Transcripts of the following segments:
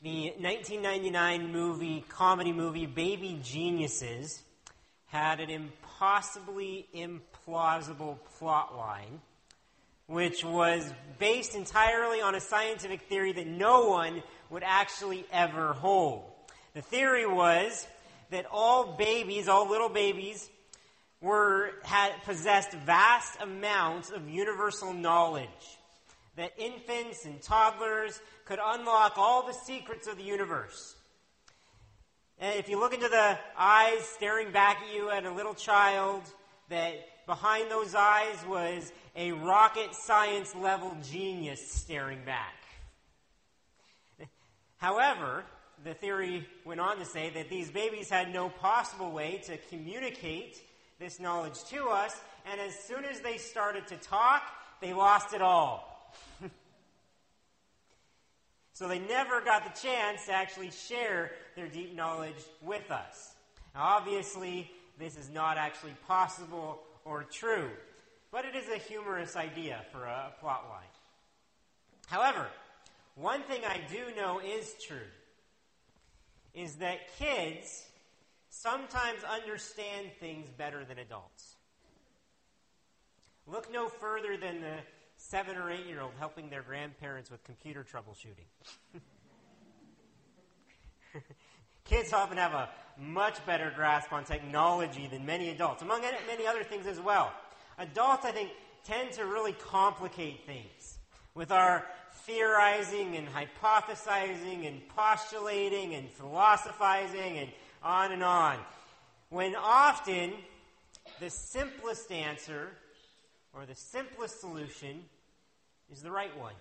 The 1999 movie, comedy movie, Baby Geniuses, had an impossibly implausible plotline, which was based entirely on a scientific theory that no one would actually ever hold. The theory was that all babies, all little babies, were had possessed vast amounts of universal knowledge. That infants and toddlers could unlock all the secrets of the universe. And if you look into the eyes staring back at you at a little child, that behind those eyes was a rocket science level genius staring back. However, the theory went on to say that these babies had no possible way to communicate this knowledge to us, and as soon as they started to talk, they lost it all. So they never got the chance to actually share their deep knowledge with us. Now, obviously, this is not actually possible or true, but it is a humorous idea for a plot line. However, one thing I do know is true is that kids sometimes understand things better than adults. Look no further than the seven or eight year old helping their grandparents with computer troubleshooting. Kids often have a much better grasp on technology than many adults, among many other things as well. Adults, I think, tend to really complicate things with our theorizing and hypothesizing and postulating and philosophizing and on and on. When often the simplest answer or the simplest solution is the right one.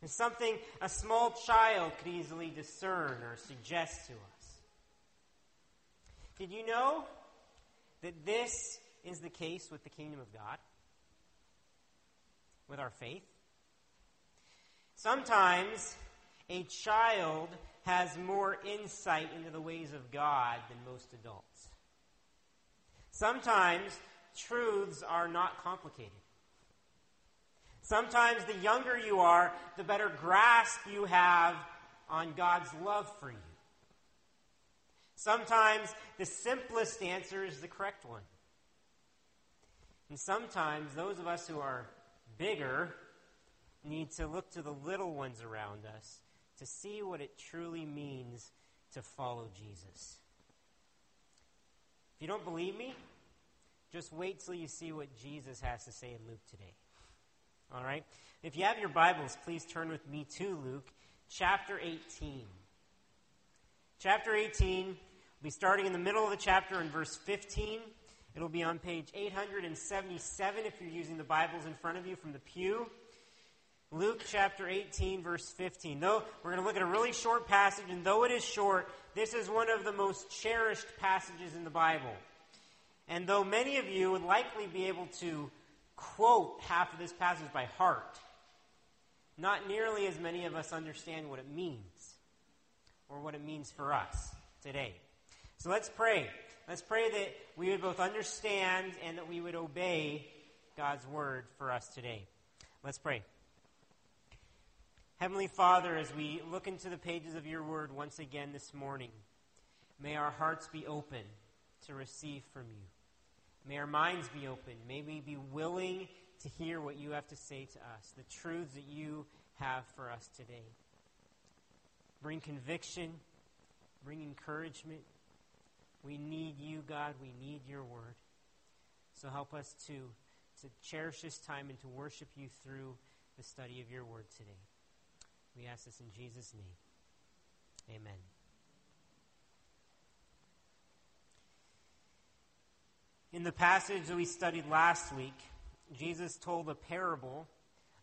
And something a small child could easily discern or suggest to us. Did you know that this is the case with the kingdom of God? With our faith? Sometimes a child has more insight into the ways of God than most adults. Sometimes truths are not complicated. Sometimes the younger you are, the better grasp you have on God's love for you. Sometimes the simplest answer is the correct one. And sometimes those of us who are bigger need to look to the little ones around us to see what it truly means to follow Jesus. If you don't believe me, just wait till you see what Jesus has to say in Luke today. All right? If you have your Bibles, please turn with me to Luke chapter 18. Chapter 18, we'll be starting in the middle of the chapter in verse 15. It'll be on page 877 if you're using the Bibles in front of you from the pew. Luke chapter 18, verse 15. Though we're going to look at a really short passage, and though it is short, this is one of the most cherished passages in the Bible. And though many of you would likely be able to quote half of this passage by heart, not nearly as many of us understand what it means or what it means for us today. So let's pray. Let's pray that we would both understand and that we would obey God's word for us today. Let's pray. Heavenly Father, as we look into the pages of your word once again this morning, may our hearts be open to receive from you. May our minds be open. May we be willing to hear what you have to say to us, the truths that you have for us today. Bring conviction, bring encouragement. We need you, God. We need your word. So help us to, to cherish this time and to worship you through the study of your word today. We ask this in Jesus' name. Amen. In the passage that we studied last week, Jesus told a parable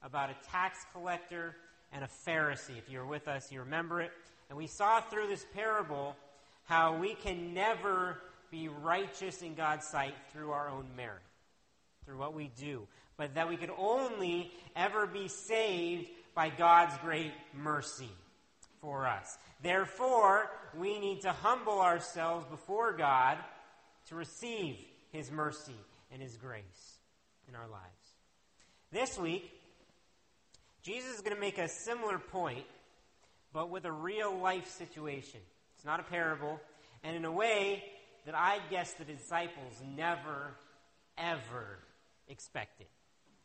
about a tax collector and a Pharisee. If you're with us, you remember it. And we saw through this parable how we can never be righteous in God's sight through our own merit, through what we do, but that we could only ever be saved by God's great mercy for us. Therefore, we need to humble ourselves before God to receive His mercy and His grace in our lives. This week, Jesus is going to make a similar point, but with a real life situation. It's not a parable, and in a way that I guess the disciples never, ever expected.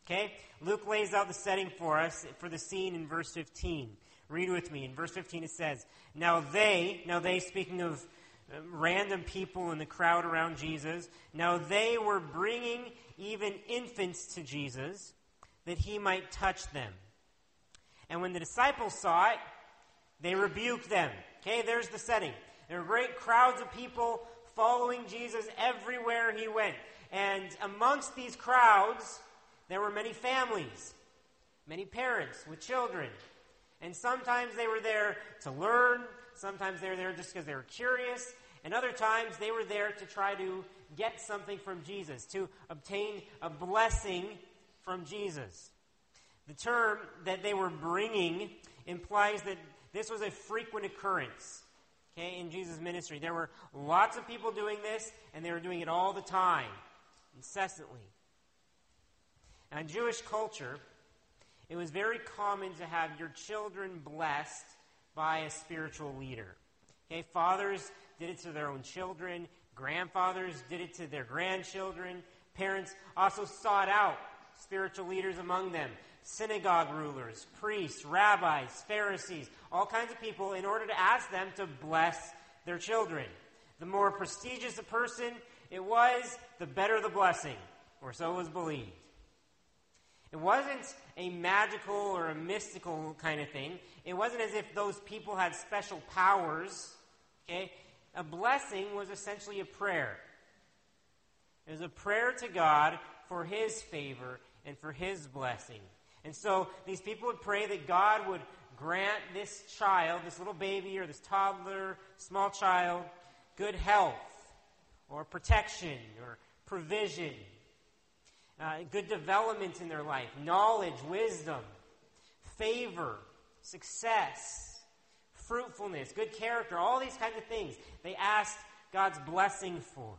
Okay? Luke lays out the setting for us for the scene in verse 15. Read with me. In verse 15 it says, Now they, now they, speaking of Uh, random people in the crowd around Jesus, now they were bringing even infants to Jesus that he might touch them. And when the disciples saw it, they rebuked them. Okay, there's the setting. There were great crowds of people following Jesus everywhere he went. And amongst these crowds, there were many families, many parents with children. And sometimes they were there to learn, sometimes they were there just because they were curious, and other times they were there to try to get something from Jesus, to obtain a blessing from Jesus. The term that they were bringing implies that this was a frequent occurrence okay, in Jesus' ministry. There were lots of people doing this, and they were doing it all the time, incessantly. In Jewish culture, it was very common to have your children blessed by a spiritual leader. Okay, fathers did it to their own children, grandfathers did it to their grandchildren, parents also sought out spiritual leaders among them synagogue rulers, priests, rabbis, Pharisees, all kinds of people in order to ask them to bless their children. The more prestigious a person it was, the better the blessing, or so was believed. It wasn't a magical or a mystical kind of thing. It wasn't as if those people had special powers. Okay? A blessing was essentially a prayer. It was a prayer to God for His favor and for His blessing. And so these people would pray that God would grant this child, this little baby or this toddler, small child, good health or protection or provision, uh, good development in their life, knowledge, wisdom, favor, success, fruitfulness, good character, all these kinds of things they asked God's blessing for.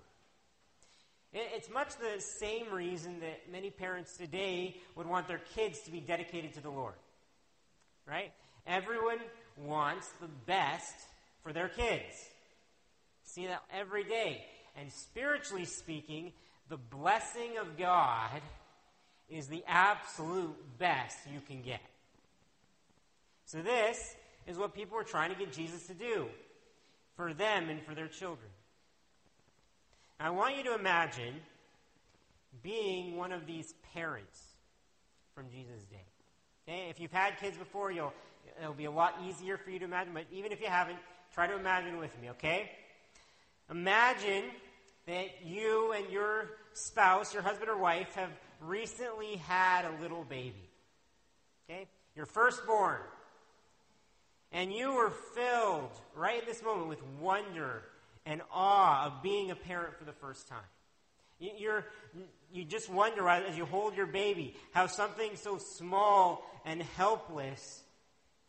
It's much the same reason that many parents today would want their kids to be dedicated to the Lord. Right? Everyone wants the best for their kids. See that every day. And spiritually speaking, the blessing of God is the absolute best you can get. So, this is what people were trying to get Jesus to do for them and for their children. I want you to imagine being one of these parents from Jesus' day. Okay? If you've had kids before, you'll, it'll be a lot easier for you to imagine, but even if you haven't, try to imagine with me, okay? Imagine that you and your spouse, your husband or wife, have recently had a little baby. Okay? Your firstborn. And you were filled right in this moment with wonder and awe of being a parent for the first time. You're, you just wonder as you hold your baby how something so small and helpless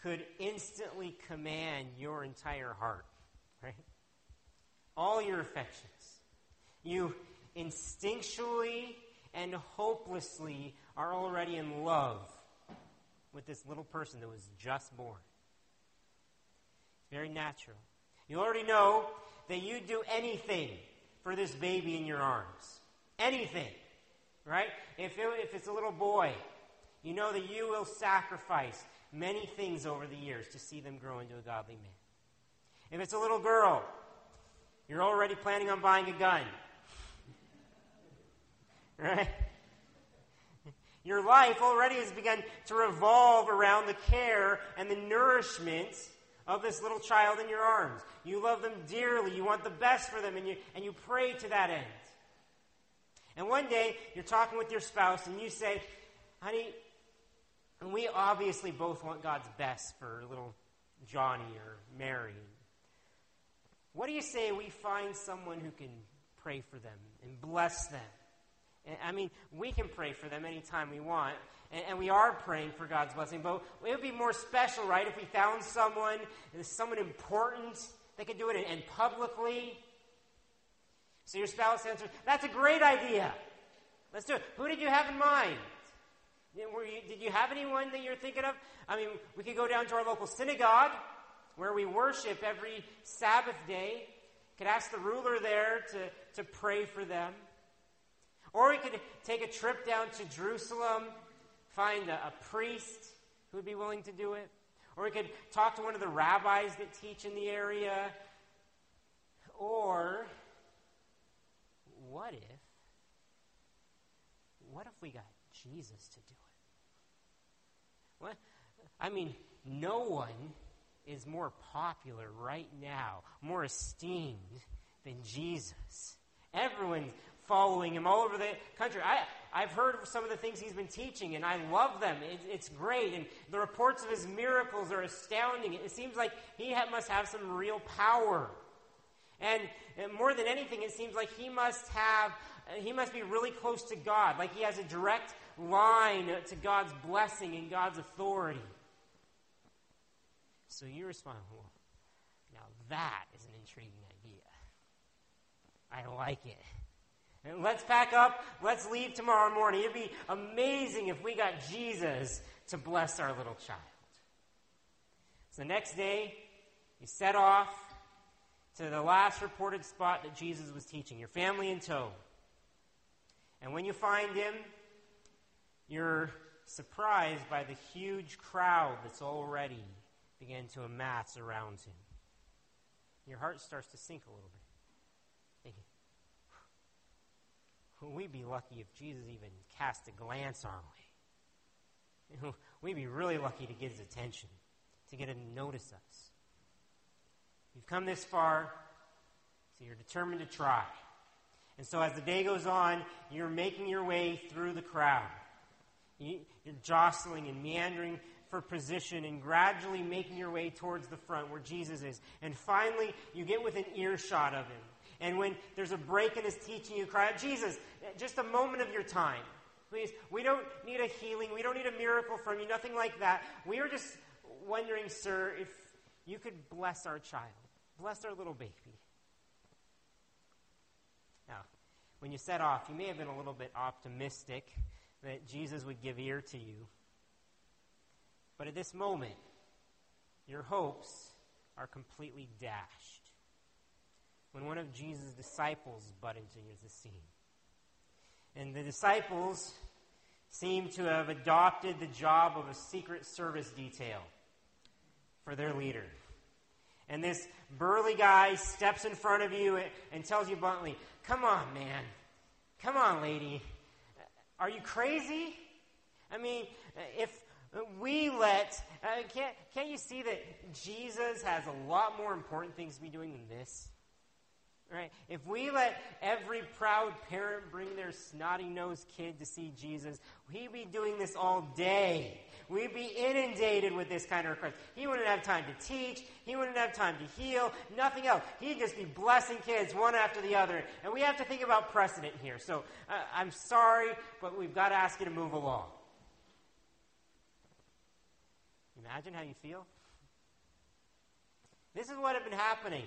could instantly command your entire heart, right? All your affections. You instinctually and hopelessly are already in love with this little person that was just born. It's very natural. You already know that you'd do anything for this baby in your arms. Anything. Right? If, it, if it's a little boy, you know that you will sacrifice many things over the years to see them grow into a godly man. If it's a little girl, you're already planning on buying a gun. Right? Your life already has begun to revolve around the care and the nourishment of this little child in your arms. You love them dearly. You want the best for them, and you, and you pray to that end. And one day, you're talking with your spouse, and you say, honey, we obviously both want God's best for little Johnny or Mary. What do you say we find someone who can pray for them and bless them? I mean, we can pray for them anytime we want, and, and, we are praying for God's blessing, but it would be more special, right, if we found someone, someone important that could do it and publicly. So your spouse answers, That's a great idea. Let's do it. Who did you have in mind? You, did you have anyone that you're thinking of? I mean, we could go down to our local synagogue where we worship every Sabbath day. Could ask the ruler there to, to pray for them. Or we could take a trip down to Jerusalem, find a, a priest who would be willing to do it. Or we could talk to one of the rabbis that teach in the area. Or what if what if we got Jesus to do it? What I mean, no one is more popular right now, more esteemed than Jesus. Everyone's following him all over the country. I, I've heard some of the things he's been teaching, and I love them. It, it's great. And the reports of his miracles are astounding. It seems like he ha- must have some real power. And, and more than anything, it seems like he must have, he must be really close to God, like he has a direct line to God's blessing and God's authority. So you respond, well, now that is an intriguing idea. I like it. And let's pack up. Let's leave tomorrow morning. It'd be amazing if we got Jesus to bless our little child. So the next day, you set off to the last reported spot that Jesus was teaching, your family in tow. And when you find him, you're surprised by the huge crowd that's already began to amass around him. Your heart starts to sink a little bit. Thinking, we'd be lucky if Jesus even cast a glance our way. We'd be really lucky to get his attention, to get him to notice us. You've come this far, so you're determined to try. And so as the day goes on, you're making your way through the crowd. You're jostling and meandering for position and gradually making your way towards the front where Jesus is. And finally, you get within earshot of him. And when there's a break in his teaching, you cry out, Jesus, just a moment of your time. Please, we don't need a healing. We don't need a miracle from you, nothing like that. We are just wondering, sir, if you could bless our child, bless our little baby. Now, when you set off, you may have been a little bit optimistic that Jesus would give ear to you. But at this moment, your hopes are completely dashed. When one of Jesus' disciples butt into the scene. And the disciples seem to have adopted the job of a secret service detail for their leader. And this burly guy steps in front of you and tells you bluntly, Come on, man. Come on, lady. Are you crazy? I mean, if we let, uh, can't, can't you see that Jesus has a lot more important things to be doing than this? Right? If we let every proud parent bring their snotty nosed kid to see Jesus, we'd be doing this all day. We'd be inundated with this kind of request. He wouldn't have time to teach. He wouldn't have time to heal. Nothing else. He'd just be blessing kids one after the other. And we have to think about precedent here. So uh, I'm sorry, but we've got to ask you to move along. Imagine how you feel. This is what had been happening.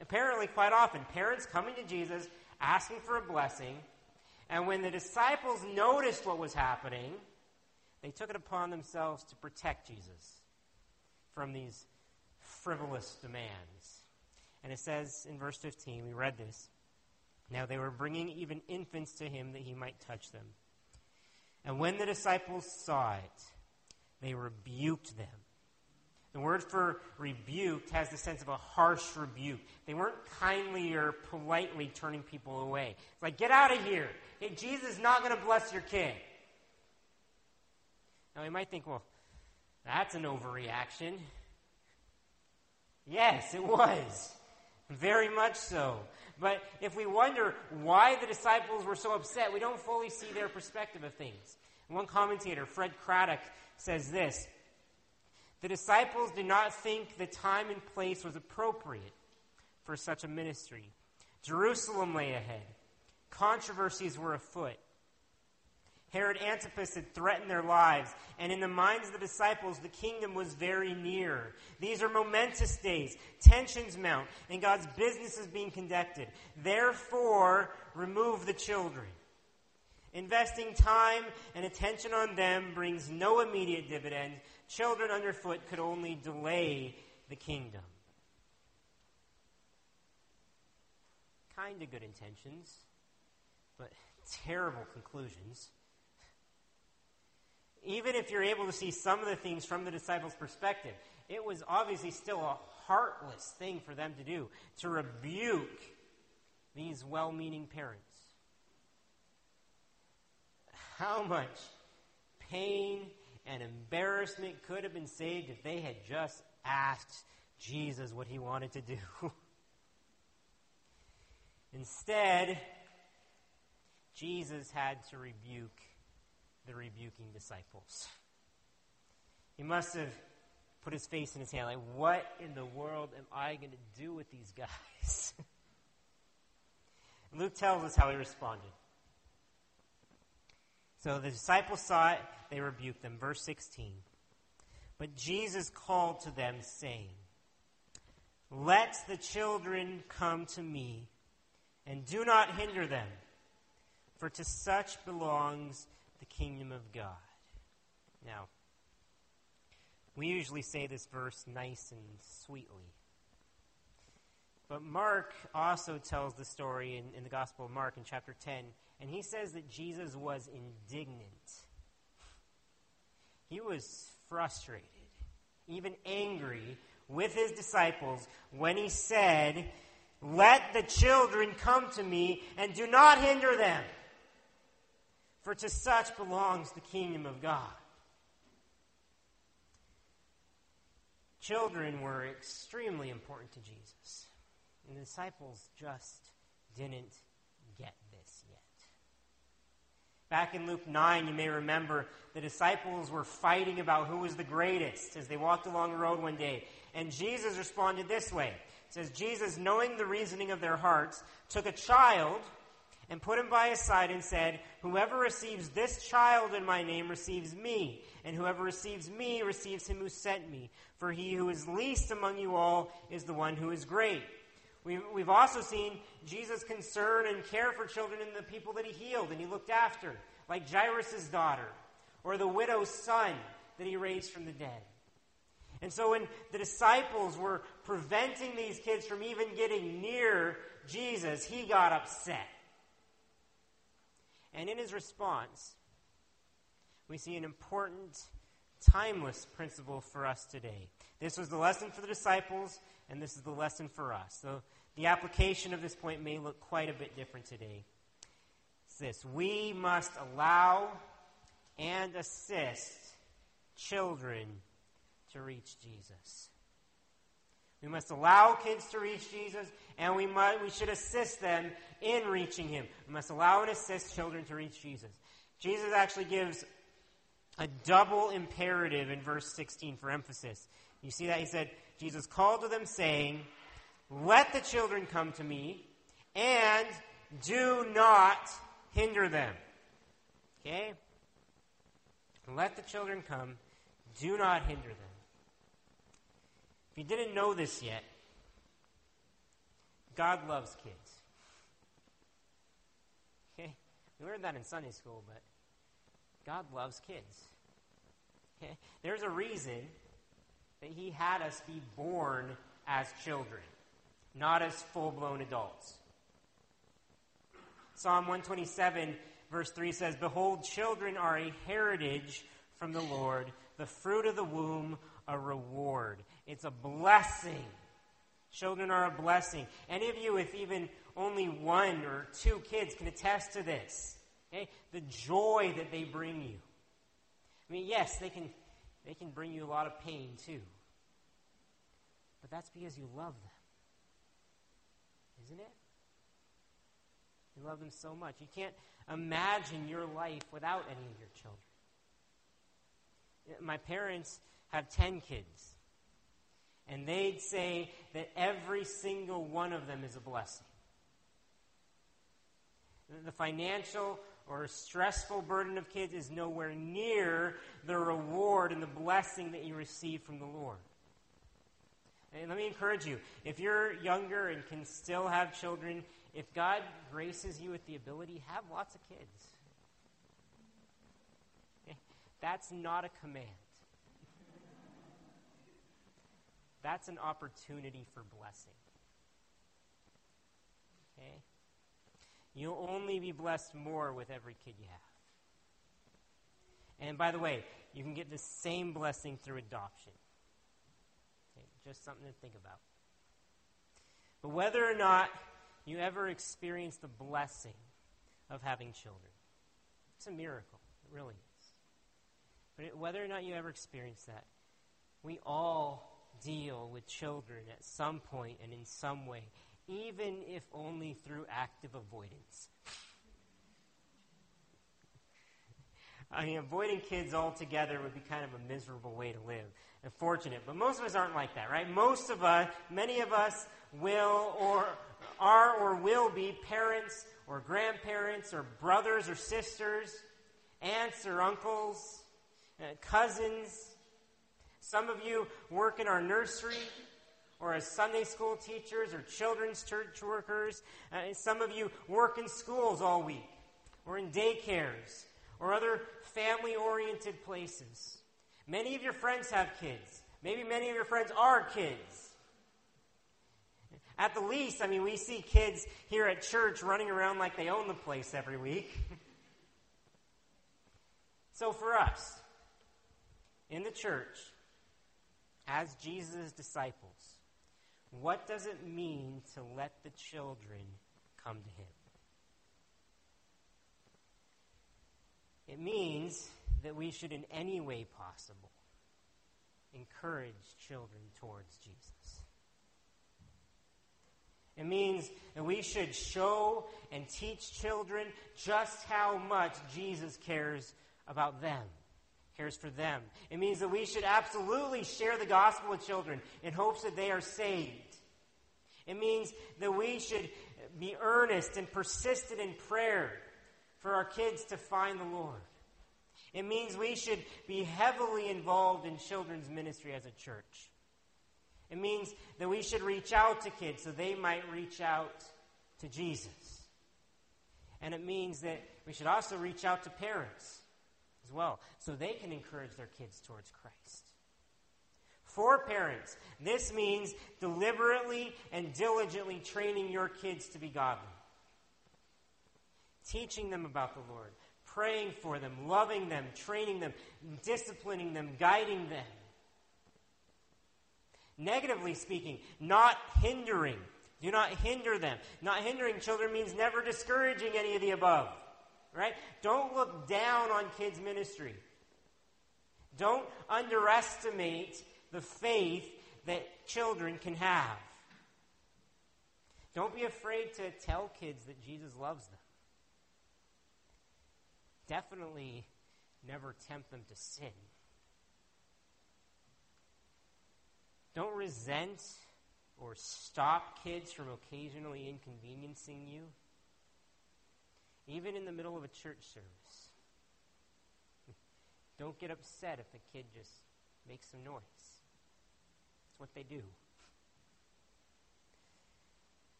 Apparently, quite often, parents coming to Jesus asking for a blessing, and when the disciples noticed what was happening, they took it upon themselves to protect Jesus from these frivolous demands. And it says in verse 15, we read this. Now they were bringing even infants to him that he might touch them. And when the disciples saw it, they rebuked them. The word for rebuked has the sense of a harsh rebuke. They weren't kindly or politely turning people away. It's like, get out of here. Hey, Jesus is not going to bless your kid. Now, we might think, well, that's an overreaction. Yes, it was. Very much so. But if we wonder why the disciples were so upset, we don't fully see their perspective of things. One commentator, Fred Craddock, says this The disciples did not think the time and place was appropriate for such a ministry. Jerusalem lay ahead, controversies were afoot. Herod Antipas had threatened their lives, and in the minds of the disciples, the kingdom was very near. These are momentous days. Tensions mount, and God's business is being conducted. Therefore, remove the children. Investing time and attention on them brings no immediate dividend. Children underfoot could only delay the kingdom. Kind of good intentions, but terrible conclusions. Even if you're able to see some of the things from the disciples' perspective, it was obviously still a heartless thing for them to do to rebuke these well meaning parents. How much pain and embarrassment could have been saved if they had just asked Jesus what he wanted to do. Instead, Jesus had to rebuke the rebuking disciples. He must have put his face in his hand, like, what in the world am I going to do with these guys? Luke tells us how he responded. So the disciples saw it, they rebuked them. Verse 16. But Jesus called to them, saying, Let the children come to me, and do not hinder them, for to such belongs the kingdom of God. Now, we usually say this verse nice and sweetly. But Mark also tells the story in, in the Gospel of Mark in chapter 10, and he says that Jesus was indignant. He was frustrated, even angry with his disciples when he said, Let the children come to me and do not hinder them, for to such belongs the kingdom of God. Children were extremely important to Jesus, and the disciples just didn't get this yet. Back in Luke 9, you may remember the disciples were fighting about who was the greatest as they walked along the road one day. And Jesus responded this way. It says, Jesus, knowing the reasoning of their hearts, took a child and put him by his side and said, Whoever receives this child in my name receives me, and whoever receives me receives him who sent me. For he who is least among you all is the one who is great. We've, we've also seen Jesus' concern and care for children and the people that he healed and he looked after, like Jairus' daughter, or the widow's son that he raised from the dead. And so when the disciples were preventing these kids from even getting near Jesus, he got upset. And in his response, we see an important, timeless principle for us today. This was the lesson for the disciples, and this is the lesson for us. So the application of this point may look quite a bit different today. It's this we must allow and assist children to reach Jesus. We must allow kids to reach Jesus, and we, must, we should assist them in reaching Him. We must allow and assist children to reach Jesus. Jesus actually gives a double imperative in verse 16 for emphasis. You see that? He said, Jesus called to them, saying, Let the children come to me, and do not hinder them. Okay? Let the children come, do not hinder them. If you didn't know this yet, God loves kids. Okay? We learned that in Sunday school, but God loves kids. Okay? There's a reason that He had us be born as children, not as full blown adults. Psalm 127, verse 3 says, Behold, children are a heritage from the Lord, the fruit of the womb, a reward. It's a blessing. Children are a blessing. Any of you with even only one or two kids can attest to this. Okay? The joy that they bring you. I mean, yes, they can, they can bring you a lot of pain too. But that's because you love them. Isn't it? You love them so much. You can't imagine your life without any of your children. My parents have 10 kids. And they'd say that every single one of them is a blessing. The financial or a stressful burden of kids is nowhere near the reward and the blessing that you receive from the Lord. And let me encourage you if you're younger and can still have children, if God graces you with the ability, have lots of kids. That's not a command. that's an opportunity for blessing. Okay? You'll only be blessed more with every kid you have. And by the way, you can get the same blessing through adoption. Okay, just something to think about. But whether or not you ever experience the blessing of having children, it's a miracle. It really is. But it, whether or not you ever experience that, we all deal with children at some point and in some way, even if only through active avoidance. I mean, avoiding kids altogether would be kind of a miserable way to live. Unfortunate. But most of us aren't like that, right? Most of us, many of us will or are or will be parents or grandparents or brothers or sisters, aunts or uncles, uh, cousins. Some of you work in our nursery or as Sunday school teachers or children's church workers. Uh, some of you work in schools all week or in daycares or other family oriented places. Many of your friends have kids. Maybe many of your friends are kids. At the least, I mean, we see kids here at church running around like they own the place every week. so for us, in the church, as Jesus' disciples, what does it mean to let the children come to Him? It means that we should, in any way possible, encourage children towards Jesus. It means that we should show and teach children just how much Jesus cares about them, cares for them. It means that we should absolutely share the gospel with children in hopes that they are saved. It means that we should be earnest and persistent in prayer for our kids to find the Lord. It means we should be heavily involved in children's ministry as a church. It means that we should reach out to kids so they might reach out to Jesus. And it means that we should also reach out to parents as well so they can encourage their kids towards Christ. For parents, this means deliberately and diligently training your kids to be godly teaching them about the Lord, praying for them, loving them, training them, disciplining them, guiding them. Negatively speaking, not hindering. Do not hinder them. Not hindering children means never discouraging any of the above. Right? Don't look down on kids' ministry. Don't underestimate the faith that children can have. Don't be afraid to tell kids that Jesus loves them definitely never tempt them to sin. Don't resent or stop kids from occasionally inconveniencing you, even in the middle of a church service. Don't get upset if a kid just makes some noise. It's what they do.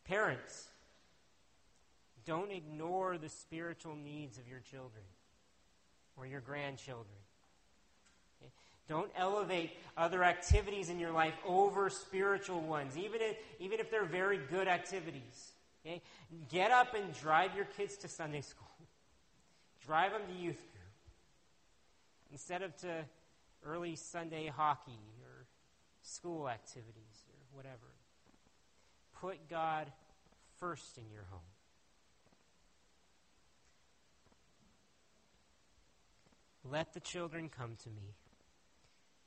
Parents, don't ignore the spiritual needs of your children or your grandchildren. Don't elevate other activities in your life over spiritual ones, even if, even if they're very good activities. Okay? Get up and drive your kids to Sunday school. drive them to youth group. Instead of to early Sunday hockey or school activities or whatever. Put God first in your home. Let the children come to me,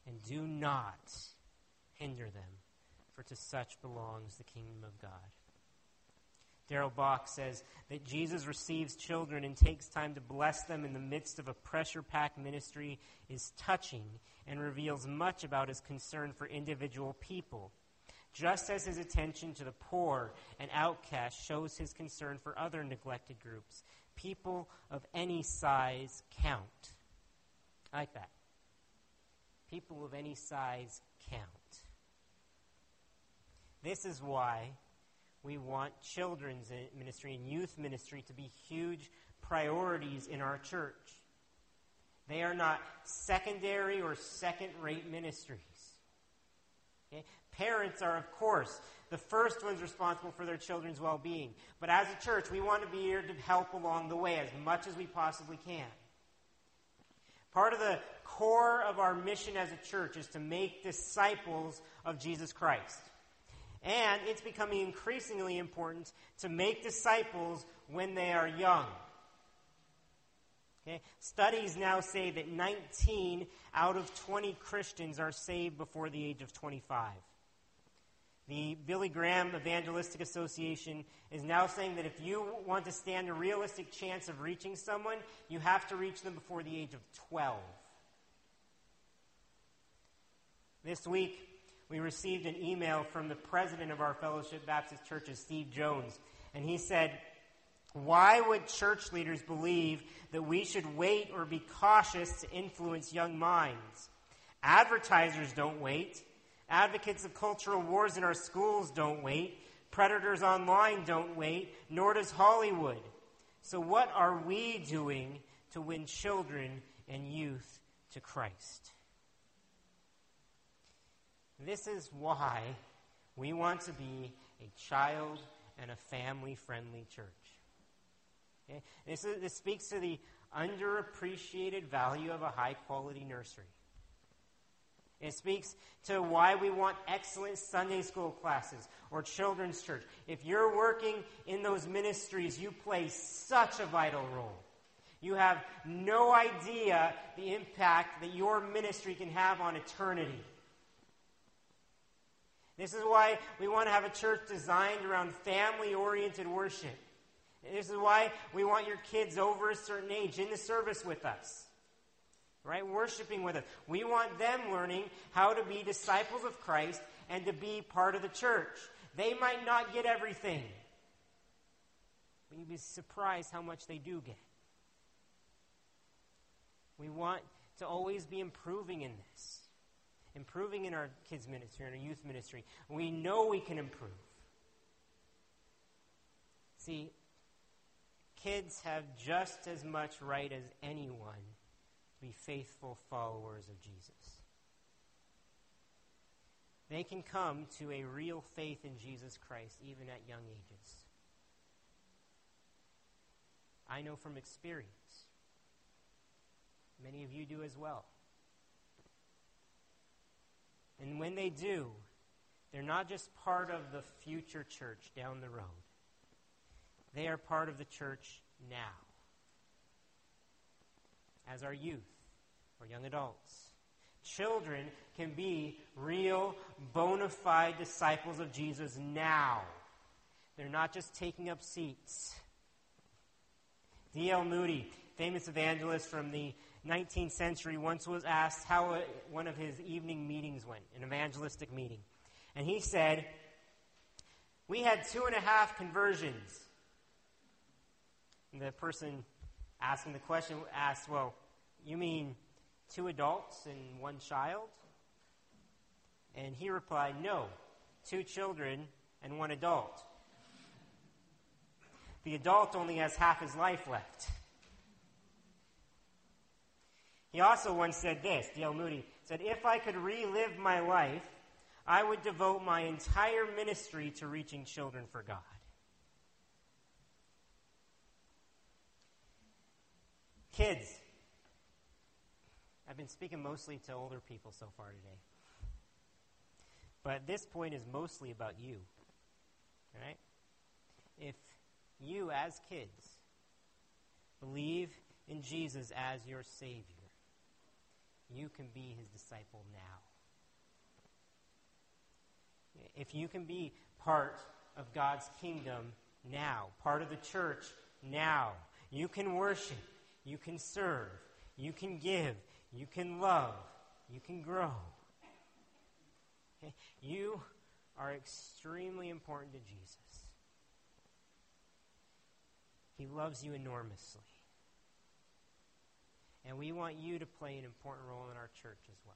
and do not hinder them, for to such belongs the kingdom of God. Darrell Bock says that Jesus receives children and takes time to bless them in the midst of a pressure packed ministry is touching and reveals much about his concern for individual people, just as his attention to the poor and outcast shows his concern for other neglected groups. People of any size count. I like that. People of any size count. This is why we want children's ministry and youth ministry to be huge priorities in our church. They are not secondary or second rate ministries. Okay? Parents are, of course, the first ones responsible for their children's well being. But as a church, we want to be here to help along the way as much as we possibly can. Part of the core of our mission as a church is to make disciples of Jesus Christ. And it's becoming increasingly important to make disciples when they are young. Okay? Studies now say that 19 out of 20 Christians are saved before the age of 25. The Billy Graham Evangelistic Association is now saying that if you want to stand a realistic chance of reaching someone, you have to reach them before the age of 12. This week, we received an email from the president of our Fellowship Baptist Churches, Steve Jones, and he said, Why would church leaders believe that we should wait or be cautious to influence young minds? Advertisers don't wait. Advocates of cultural wars in our schools don't wait. Predators online don't wait, nor does Hollywood. So, what are we doing to win children and youth to Christ? This is why we want to be a child and a family friendly church. Okay? This, is, this speaks to the underappreciated value of a high quality nursery. It speaks to why we want excellent Sunday school classes or children's church. If you're working in those ministries, you play such a vital role. You have no idea the impact that your ministry can have on eternity. This is why we want to have a church designed around family oriented worship. This is why we want your kids over a certain age in the service with us right? Worshiping with us. We want them learning how to be disciples of Christ and to be part of the church. They might not get everything, but you'd be surprised how much they do get. We want to always be improving in this, improving in our kids' ministry, in our youth ministry. We know we can improve. See, kids have just as much right as anyone to be faithful followers of Jesus. They can come to a real faith in Jesus Christ even at young ages. I know from experience. Many of you do as well. And when they do, they're not just part of the future church down the road, they are part of the church now. As our youth, or young adults. Children can be real, bona fide disciples of Jesus now. They're not just taking up seats. D.L. Moody, famous evangelist from the 19th century, once was asked how one of his evening meetings went, an evangelistic meeting. And he said, We had two and a half conversions. And the person asking the question asked, Well, you mean two adults and one child? And he replied, No, two children and one adult. The adult only has half his life left. He also once said this, D.L. Moody said, If I could relive my life, I would devote my entire ministry to reaching children for God. Kids, I've been speaking mostly to older people so far today. But this point is mostly about you. Right? If you, as kids, believe in Jesus as your Savior, you can be his disciple now. If you can be part of God's kingdom now, part of the church now, you can worship, you can serve, you can give, you can love. You can grow. You are extremely important to Jesus. He loves you enormously. And we want you to play an important role in our church as well.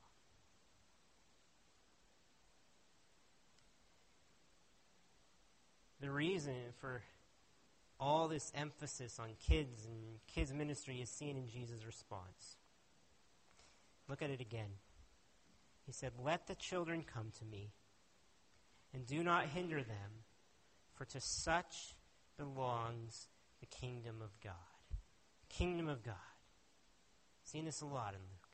The reason for all this emphasis on kids and kids' ministry is seen in Jesus' response. Look at it again. He said, Let the children come to me, and do not hinder them, for to such belongs the kingdom of God. Kingdom of God. Seen this a lot in Luke.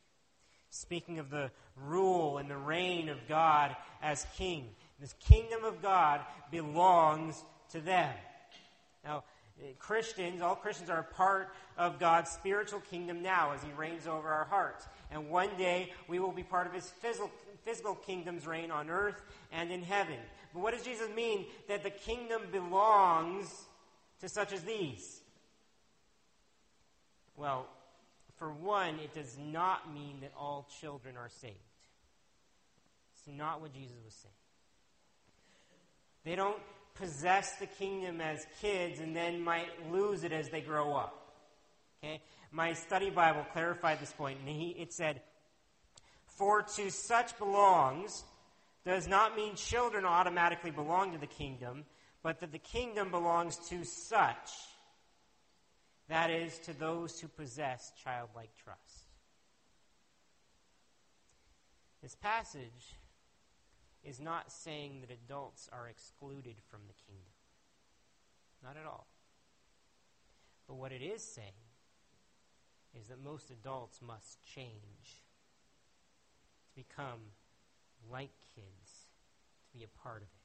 Speaking of the rule and the reign of God as king. This kingdom of God belongs to them. Now, Christians, all Christians are a part of God's spiritual kingdom now as He reigns over our hearts. And one day we will be part of His physical, physical kingdom's reign on earth and in heaven. But what does Jesus mean that the kingdom belongs to such as these? Well, for one, it does not mean that all children are saved. It's not what Jesus was saying. They don't possess the kingdom as kids and then might lose it as they grow up. Okay? My study Bible clarified this point, and he, it said, For to such belongs does not mean children automatically belong to the kingdom, but that the kingdom belongs to such. That is, to those who possess childlike trust. This passage is not saying that adults are excluded from the kingdom. Not at all. But what it is saying is that most adults must change to become like kids, to be a part of it.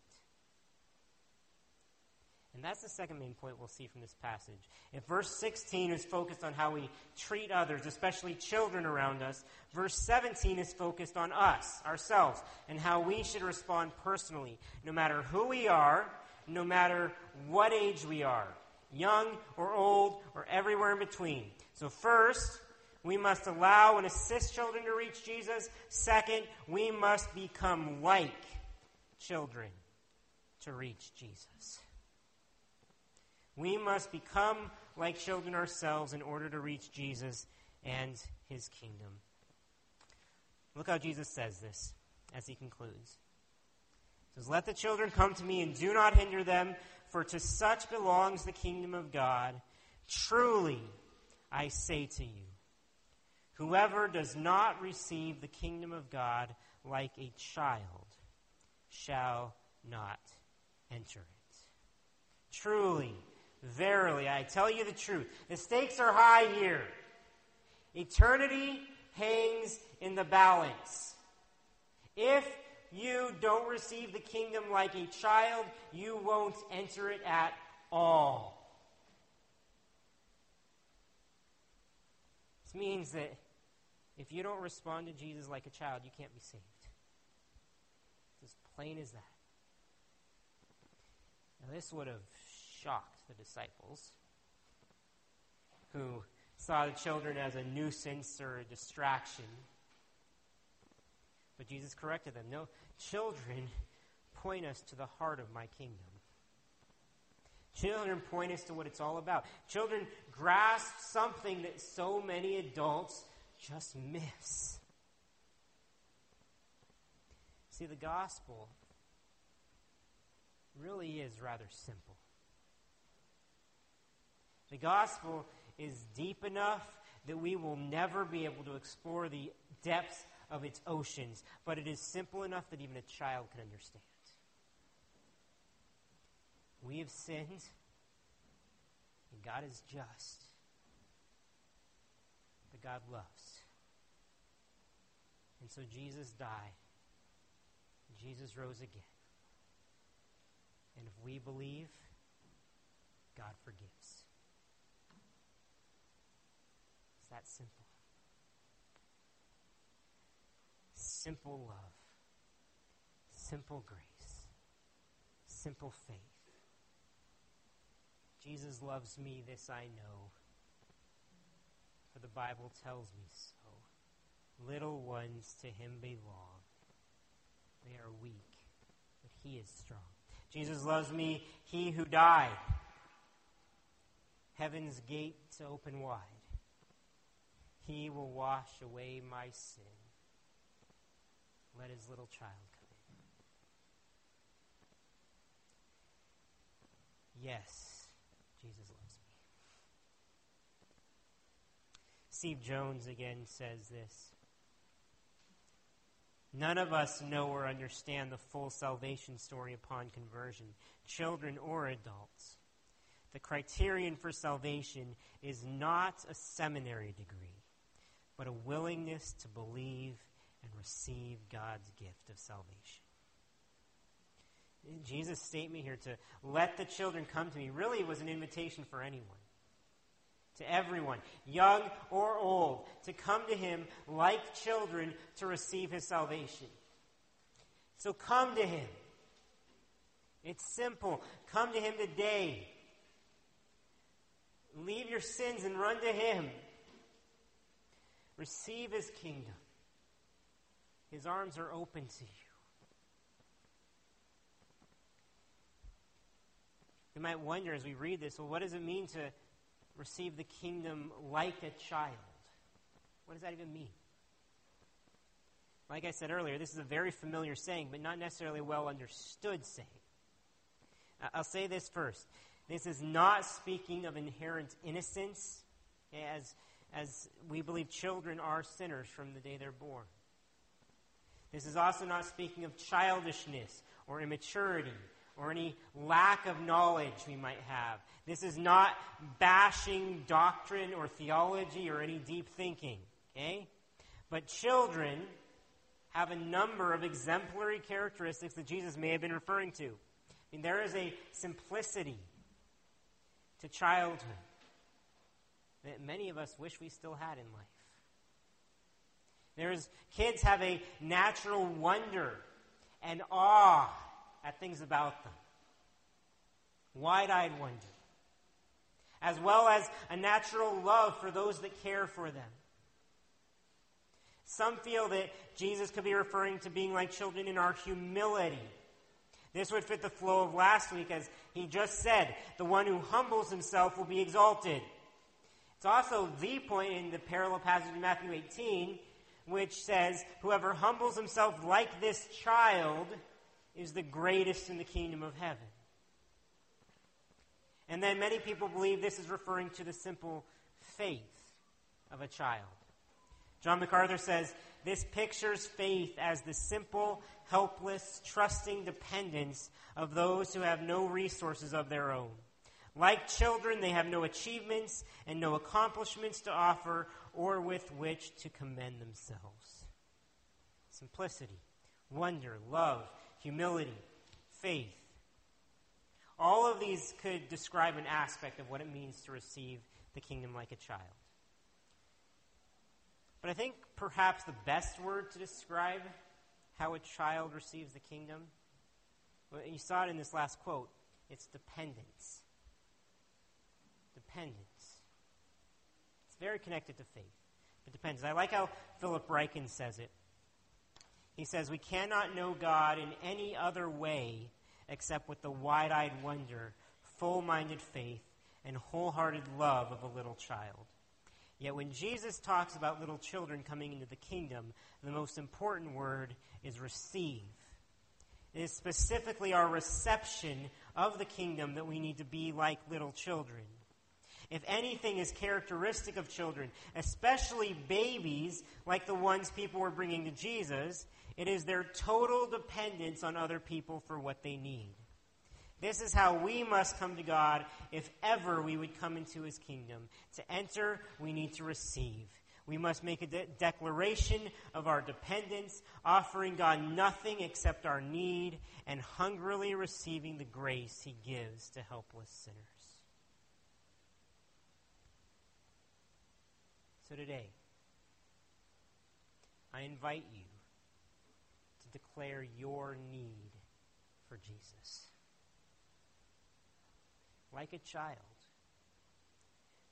And that's the second main point we'll see from this passage. If verse 16 is focused on how we treat others, especially children around us, verse 17 is focused on us, ourselves, and how we should respond personally, no matter who we are, no matter what age we are, young or old or everywhere in between. So, first, we must allow and assist children to reach Jesus. Second, we must become like children to reach Jesus. We must become like children ourselves in order to reach Jesus and his kingdom. Look how Jesus says this as he concludes. He says, Let the children come to me and do not hinder them, for to such belongs the kingdom of God. Truly, I say to you, whoever does not receive the kingdom of God like a child shall not enter it. Truly, Verily, I tell you the truth. The stakes are high here. Eternity hangs in the balance. If you don't receive the kingdom like a child, you won't enter it at all. This means that if you don't respond to Jesus like a child, you can't be saved. It's as plain as that. Now, this would have shocked the disciples, who saw the children as a nuisance or a distraction. But Jesus corrected them. No, children point us to the heart of my kingdom. Children point us to what it's all about. Children grasp something that so many adults just miss. See, the gospel really is rather simple. The gospel is deep enough that we will never be able to explore the depths of its oceans, but it is simple enough that even a child can understand. We have sinned, and God is just, but God loves. And so Jesus died, Jesus rose again. And if we believe, God forgives. That simple. Simple love, simple grace, simple faith. Jesus loves me, this I know, for the Bible tells me so. Little ones to him belong. They are weak, but he is strong. Jesus loves me, he who died. Heaven's gates open wide. He will wash away my sin. Let his little child come in. Yes, Jesus loves me. Steve Jones again says this. None of us know or understand the full salvation story upon conversion, children or adults. The criterion for salvation is not a seminary degree, but a willingness to believe and receive God's gift of salvation. Jesus' statement here to let the children come to me really was an invitation for anyone to everyone, young or old, to come to him like children to receive his salvation. So come to him. It's simple. Come to him today. Leave your sins and run to him. Receive his kingdom. His arms are open to you. We might wonder as we read this, well, what does it mean to receive the kingdom like a child. What does that even mean? Like I said earlier, this is a very familiar saying, but not necessarily well understood saying. I'll say this first. This is not speaking of inherent innocence, as, as we believe children are sinners from the day they're born. This is also not speaking of childishness or immaturity or any lack of knowledge we might have. This is not bashing doctrine or theology or any deep thinking, okay? But children have a number of exemplary characteristics that Jesus may have been referring to. I mean, there is a simplicity to childhood that many of us wish we still had in life. There's kids have a natural wonder and awe at things about them. Wide eyed wonder. As well as a natural love for those that care for them. Some feel that Jesus could be referring to being like children in our humility. This would fit the flow of last week as he just said, the one who humbles himself will be exalted. It's also the point in the parallel passage in Matthew 18, which says, Whoever humbles himself like this child is the greatest in the kingdom of heaven. And then many people believe this is referring to the simple faith of a child. John MacArthur says this pictures faith as the simple, helpless, trusting dependence of those who have no resources of their own. Like children, they have no achievements and no accomplishments to offer or with which to commend themselves. Simplicity, wonder, love, humility, faith. All of these could describe an aspect of what it means to receive the kingdom like a child. But I think perhaps the best word to describe how a child receives the kingdom, well, you saw it in this last quote, it's dependence. Dependence. It's very connected to faith. It depends. I like how Philip Ryken says it. He says, We cannot know God in any other way except with the wide eyed wonder, full minded faith, and wholehearted love of a little child. Yet when Jesus talks about little children coming into the kingdom, the most important word is receive. It is specifically our reception of the kingdom that we need to be like little children. If anything is characteristic of children, especially babies like the ones people were bringing to Jesus, it is their total dependence on other people for what they need. This is how we must come to God if ever we would come into his kingdom. To enter, we need to receive. We must make a de- declaration of our dependence, offering God nothing except our need, and hungrily receiving the grace he gives to helpless sinners. So today, I invite you to declare your need for Jesus. Like a child,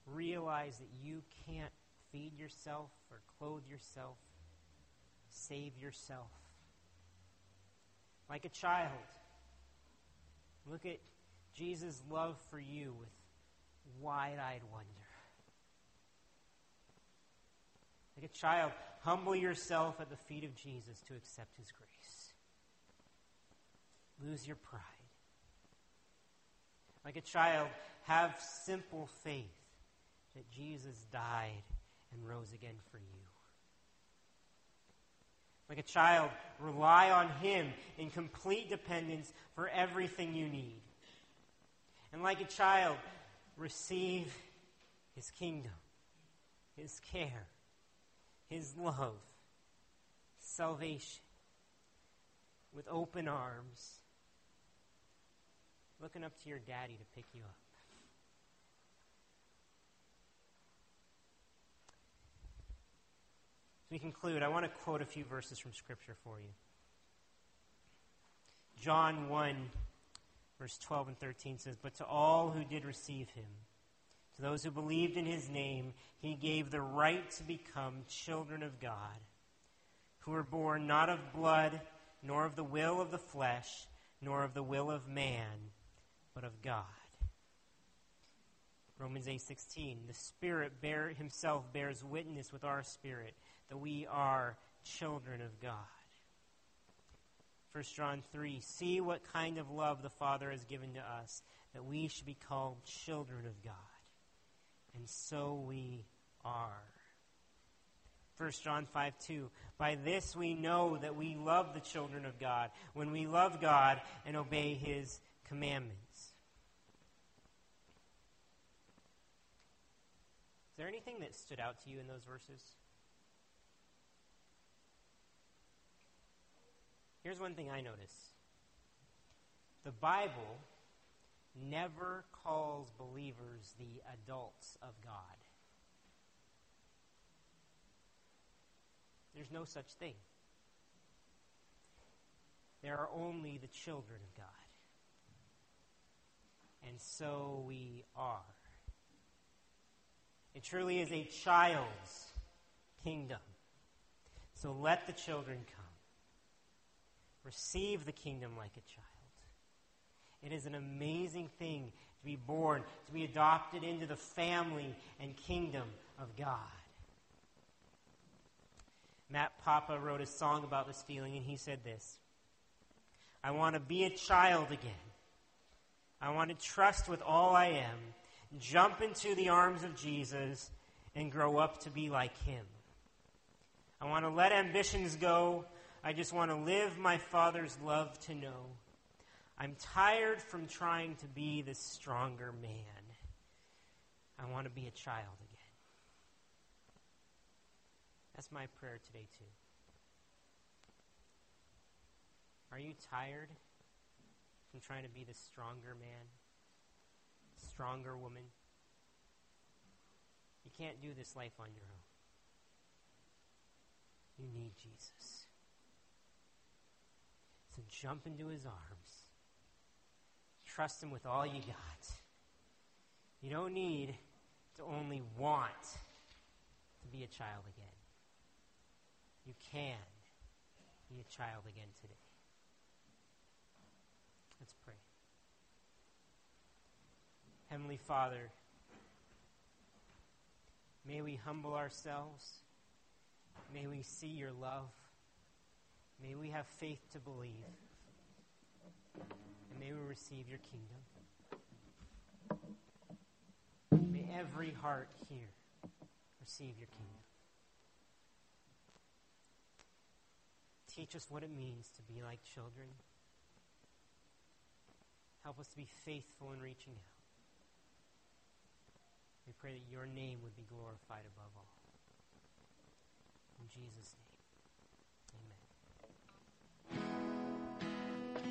realize that you can't feed yourself or clothe yourself, save yourself. Like a child, look at Jesus' love for you with wide eyed wonder. Like a child, humble yourself at the feet of Jesus to accept his grace. Lose your pride. Like a child, have simple faith that Jesus died and rose again for you. Like a child, rely on Him in complete dependence for everything you need. And like a child, receive His kingdom, His care, His love, salvation with open arms, looking up to your daddy to pick you up. As we conclude, I want to quote a few verses from Scripture for you. John 1, verse 12 and 13 says, But to all who did receive him, to those who believed in his name, he gave the right to become children of God, who were born not of blood, nor of the will of the flesh, nor of the will of man, but of God. Romans 8:16 The Spirit bear, himself bears witness with our spirit that we are children of God. 1 John 3 See what kind of love the Father has given to us, that we should be called children of God. And so we are. 1 John 5 2 By this we know that we love the children of God, when we love God and obey his commandments. Is there anything that stood out to you in those verses? Here's one thing I notice the Bible never calls believers the adults of God. There's no such thing. There are only the children of God. And so we are. It truly is a child's kingdom. So let the children come. Receive the kingdom like a child. It is an amazing thing to be born, to be adopted into the family and kingdom of God. Matt Papa wrote a song about this feeling, and he said this I want to be a child again. I want to trust with all I am, jump into the arms of Jesus, and grow up to be like him. I want to let ambitions go I just want to live my Father's love to know. I'm tired from trying to be the stronger man. I want to be a child again. That's my prayer today, too. Are you tired from trying to be the stronger man, stronger woman? You can't do this life on your own. You need Jesus. So jump into his arms. Trust him with all you got. You don't need to only want to be a child again. You can be a child again today. Let's pray. Heavenly Father, may we humble ourselves. May we see your love. May we have faith to believe. May we receive your kingdom. May every heart here receive your kingdom. Teach us what it means to be like children. Help us to be faithful in reaching out. We pray that your name would be glorified above all. In Jesus' name.